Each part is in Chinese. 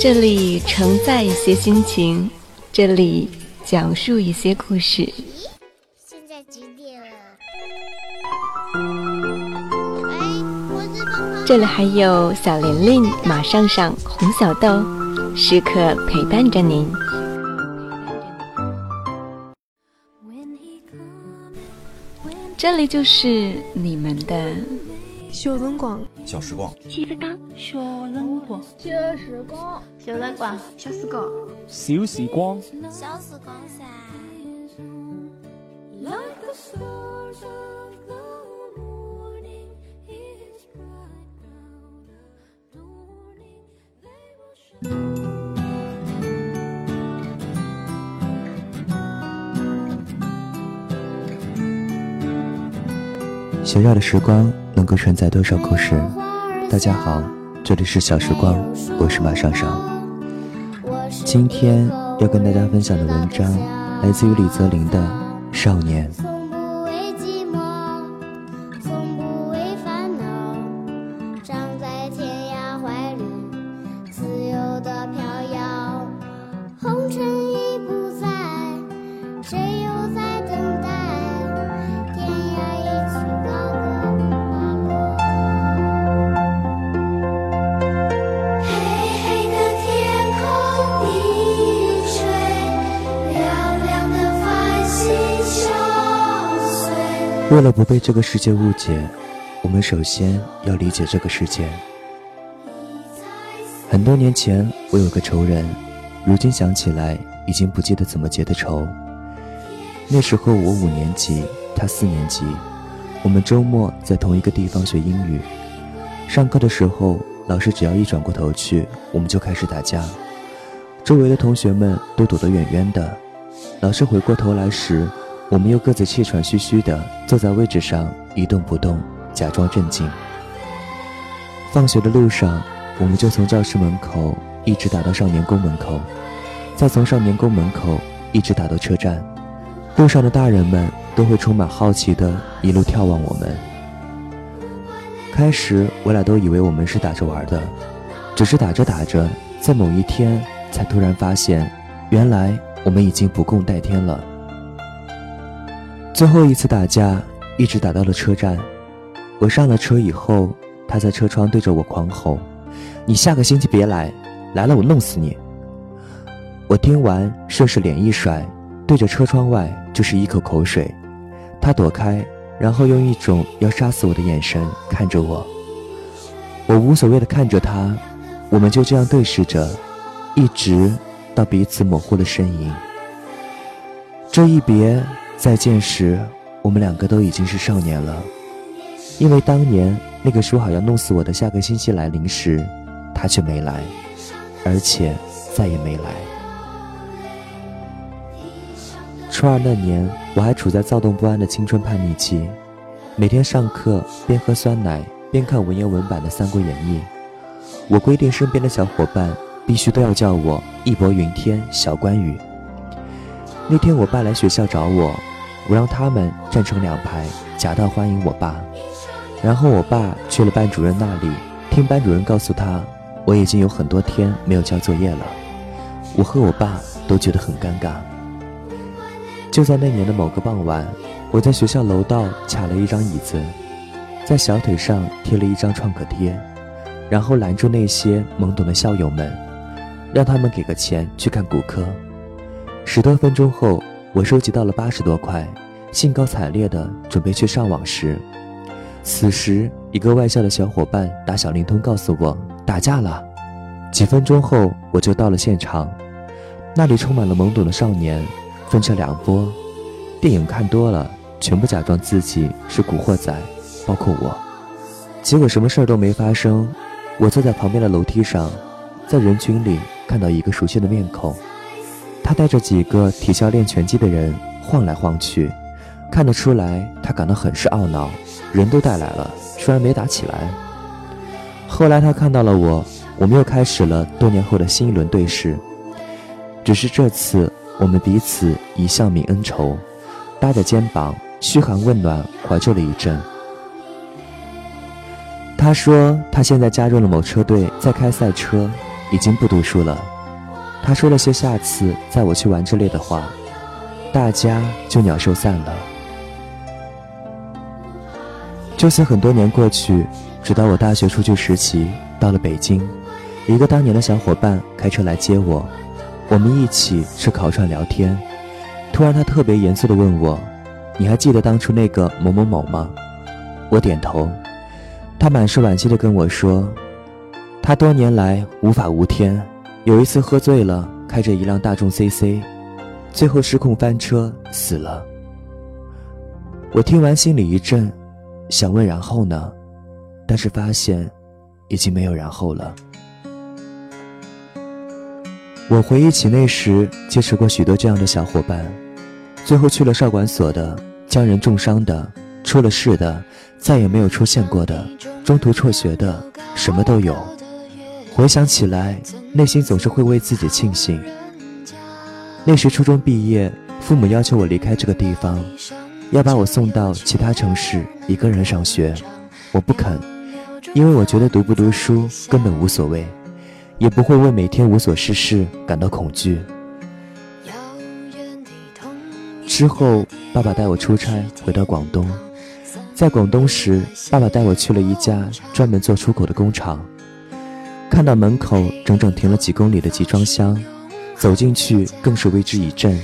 这里承载一些心情，这里讲述一些故事。这里还有小玲玲、马上上、红小豆，时刻陪伴着您。这里就是你们的。小辰光，小时光，小时光，小辰光，小时光，小辰光，小时光，小时光，小时光。噻。学校的时光能够承载多少故事？大家好，这里是小时光，我是马尚尚。今天要跟大家分享的文章来自于李泽林的《少年》。为了不被这个世界误解，我们首先要理解这个世界。很多年前，我有个仇人，如今想起来，已经不记得怎么结的仇。那时候我五年级，他四年级，我们周末在同一个地方学英语。上课的时候，老师只要一转过头去，我们就开始打架，周围的同学们都躲得远远的。老师回过头来时，我们又各自气喘吁吁地坐在位置上一动不动，假装镇静。放学的路上，我们就从教室门口一直打到少年宫门口，再从少年宫门口一直打到车站。路上的大人们都会充满好奇地一路眺望我们。开始我俩都以为我们是打着玩的，只是打着打着，在某一天才突然发现，原来我们已经不共戴天了。最后一次打架，一直打到了车站。我上了车以后，他在车窗对着我狂吼：“你下个星期别来，来了我弄死你！”我听完，顺势脸一甩，对着车窗外就是一口口水。他躲开，然后用一种要杀死我的眼神看着我。我无所谓的看着他，我们就这样对视着，一直到彼此模糊了身影。这一别。再见时，我们两个都已经是少年了。因为当年那个说好要弄死我的下个星期来临时，他却没来，而且再也没来。初二那年，我还处在躁动不安的青春叛逆期，每天上课边喝酸奶边看文言文版的《三国演义》。我规定身边的小伙伴必须都要叫我义薄云天小关羽。那天我爸来学校找我，我让他们站成两排，夹道欢迎我爸。然后我爸去了班主任那里，听班主任告诉他，我已经有很多天没有交作业了。我和我爸都觉得很尴尬。就在那年的某个傍晚，我在学校楼道卡了一张椅子，在小腿上贴了一张创可贴，然后拦住那些懵懂的校友们，让他们给个钱去看骨科。十多分钟后，我收集到了八十多块，兴高采烈的准备去上网时，此时一个外校的小伙伴打小灵通告诉我打架了。几分钟后，我就到了现场，那里充满了懵懂的少年，分成两波。电影看多了，全部假装自己是古惑仔，包括我。结果什么事儿都没发生，我坐在旁边的楼梯上，在人群里看到一个熟悉的面孔。他带着几个体校练拳击的人晃来晃去，看得出来他感到很是懊恼，人都带来了，居然没打起来。后来他看到了我，我们又开始了多年后的新一轮对视。只是这次，我们彼此一笑泯恩仇，搭着肩膀，嘘寒问暖，怀旧了一阵。他说他现在加入了某车队，在开赛车，已经不读书了。他说了些下次载我去玩之类的话，大家就鸟兽散了。就此很多年过去，直到我大学出去实习，到了北京，一个当年的小伙伴开车来接我，我们一起吃烤串聊天。突然，他特别严肃地问我：“你还记得当初那个某某某吗？”我点头。他满是惋惜地跟我说：“他多年来无法无天，有一次喝醉了，开着一辆大众 CC，最后失控翻车死了。”我听完心里一震。想问然后呢，但是发现已经没有然后了。我回忆起那时结识过许多这样的小伙伴，最后去了少管所的，将人重伤的，出了事的，再也没有出现过的，中途辍学的，什么都有。回想起来，内心总是会为自己庆幸。那时初中毕业，父母要求我离开这个地方。要把我送到其他城市一个人上学，我不肯，因为我觉得读不读书根本无所谓，也不会为每天无所事事感到恐惧。之后，爸爸带我出差回到广东，在广东时，爸爸带我去了一家专门做出口的工厂，看到门口整整停了几公里的集装箱，走进去更是为之一震。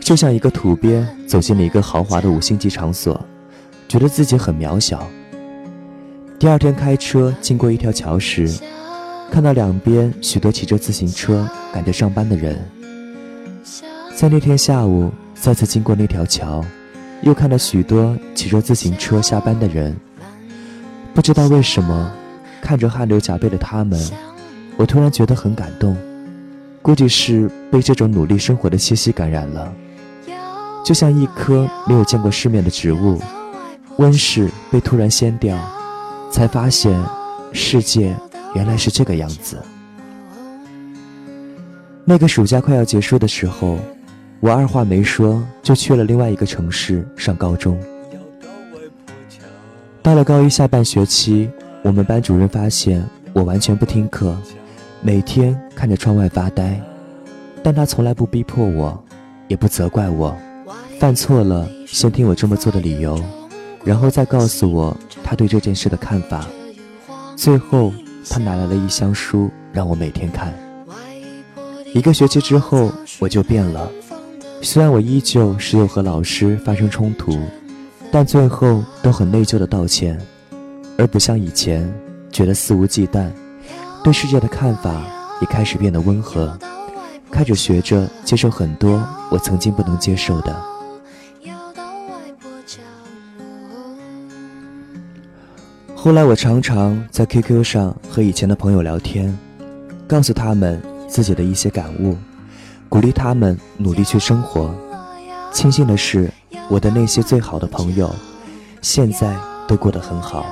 就像一个土鳖走进了一个豪华的五星级场所，觉得自己很渺小。第二天开车经过一条桥时，看到两边许多骑着自行车赶着上班的人。在那天下午再次经过那条桥，又看到许多骑着自行车下班的人。不知道为什么，看着汗流浃背的他们，我突然觉得很感动。估计是被这种努力生活的气息感染了。就像一棵没有见过世面的植物，温室被突然掀掉，才发现世界原来是这个样子。那个暑假快要结束的时候，我二话没说就去了另外一个城市上高中。到了高一下半学期，我们班主任发现我完全不听课，每天看着窗外发呆，但他从来不逼迫我，也不责怪我。犯错了，先听我这么做的理由，然后再告诉我他对这件事的看法。最后，他拿来了一箱书让我每天看。一个学期之后，我就变了。虽然我依旧时有和老师发生冲突，但最后都很内疚的道歉，而不像以前觉得肆无忌惮。对世界的看法也开始变得温和，开始学着接受很多我曾经不能接受的。后来我常常在 QQ 上和以前的朋友聊天，告诉他们自己的一些感悟，鼓励他们努力去生活。庆幸的是，我的那些最好的朋友，现在都过得很好。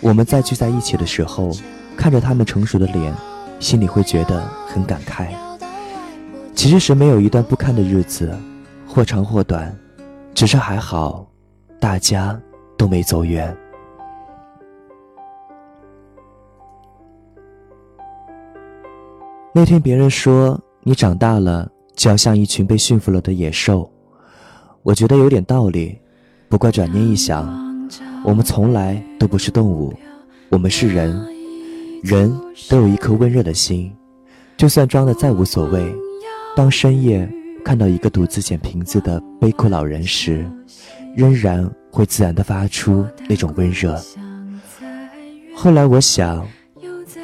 我们再聚在一起的时候，看着他们成熟的脸，心里会觉得很感慨。其实，谁没有一段不堪的日子，或长或短，只是还好，大家都没走远。那天别人说你长大了就要像一群被驯服了的野兽，我觉得有点道理。不过转念一想，我们从来都不是动物，我们是人，人都有一颗温热的心，就算装的再无所谓，当深夜看到一个独自捡瓶子的悲苦老人时，仍然会自然的发出那种温热。后来我想。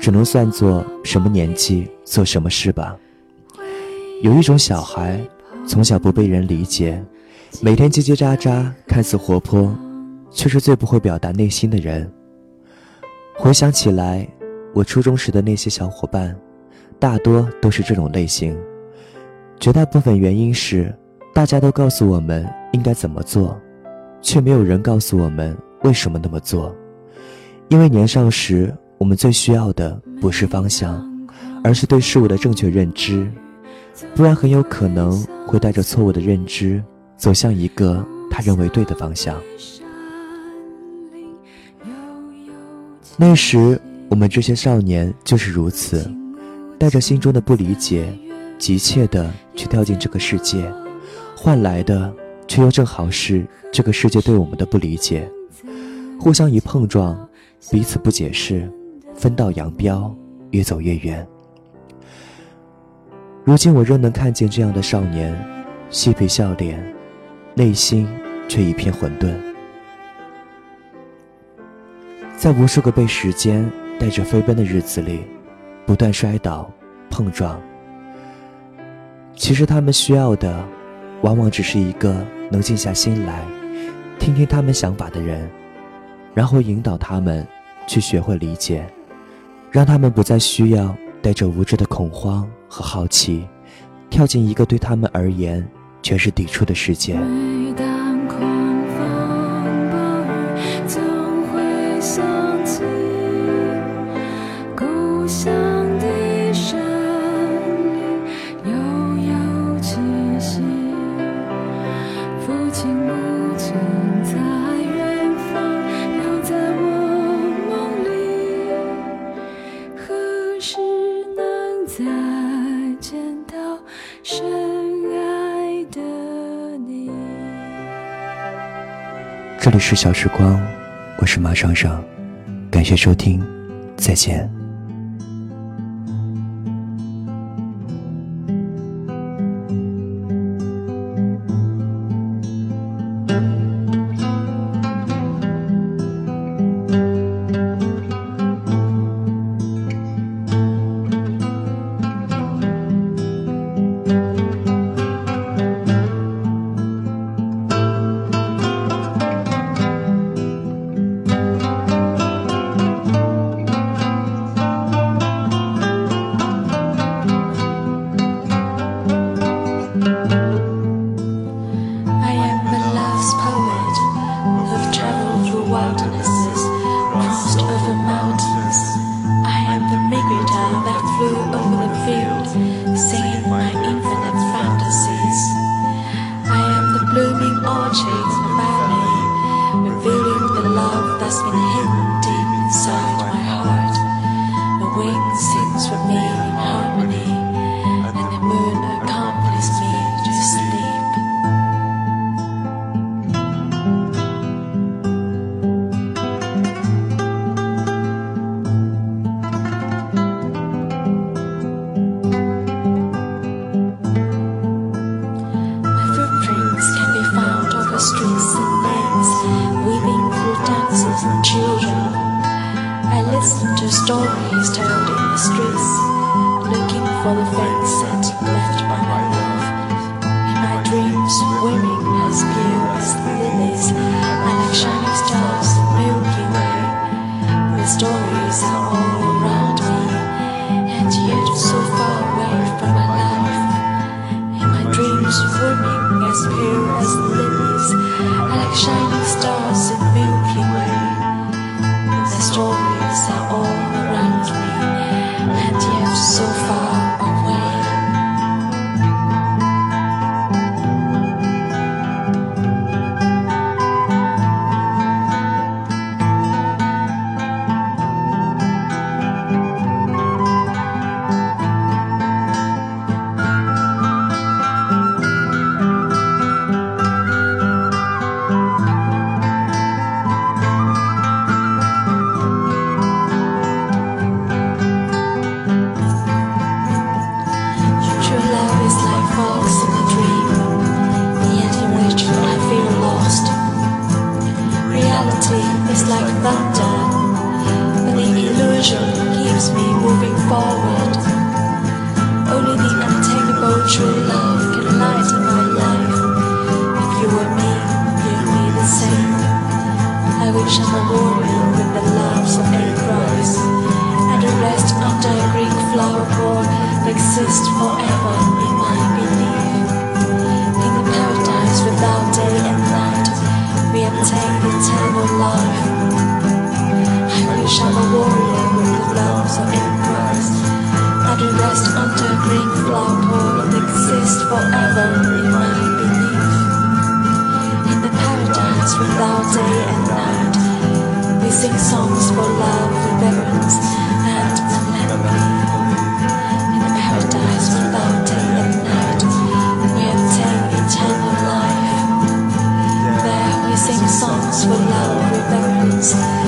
只能算作什么年纪做什么事吧。有一种小孩，从小不被人理解，每天叽叽喳喳，看似活泼，却是最不会表达内心的人。回想起来，我初中时的那些小伙伴，大多都是这种类型。绝大部分原因是，大家都告诉我们应该怎么做，却没有人告诉我们为什么那么做。因为年少时。我们最需要的不是方向，而是对事物的正确认知，不然很有可能会带着错误的认知走向一个他认为对的方向。那时，我们这些少年就是如此，带着心中的不理解，急切的去跳进这个世界，换来的却又正好是这个世界对我们的不理解。互相一碰撞，彼此不解释，分道扬镳，越走越远。如今我仍能看见这样的少年，嬉皮笑脸，内心却一片混沌。在无数个被时间带着飞奔的日子里，不断摔倒、碰撞。其实他们需要的，往往只是一个能静下心来，听听他们想法的人。然后引导他们去学会理解，让他们不再需要带着无知的恐慌和好奇，跳进一个对他们而言全是抵触的世界。是小时光，我是马双双，感谢收听，再见。lost when I stories told in the streets, looking for the fate set left by my love. In my dreams, swimming as pure as lilies, and like shining stars, Milky Way. The stories are all around me, and yet so far away from my life. In my dreams, swimming as pure as lilies, and like shining stars in Milky with the loves of and rest under a Greek flower exist forever in my belief. In the paradise without day and night, we obtain eternal life. I wish I'm warrior with the loves of and rest under a Greek flower exist forever in my belief. In the paradise without day and night sing songs for love, reverence, and memory. In a paradise without day and night, we obtain eternal life. There we sing songs for love, reverence.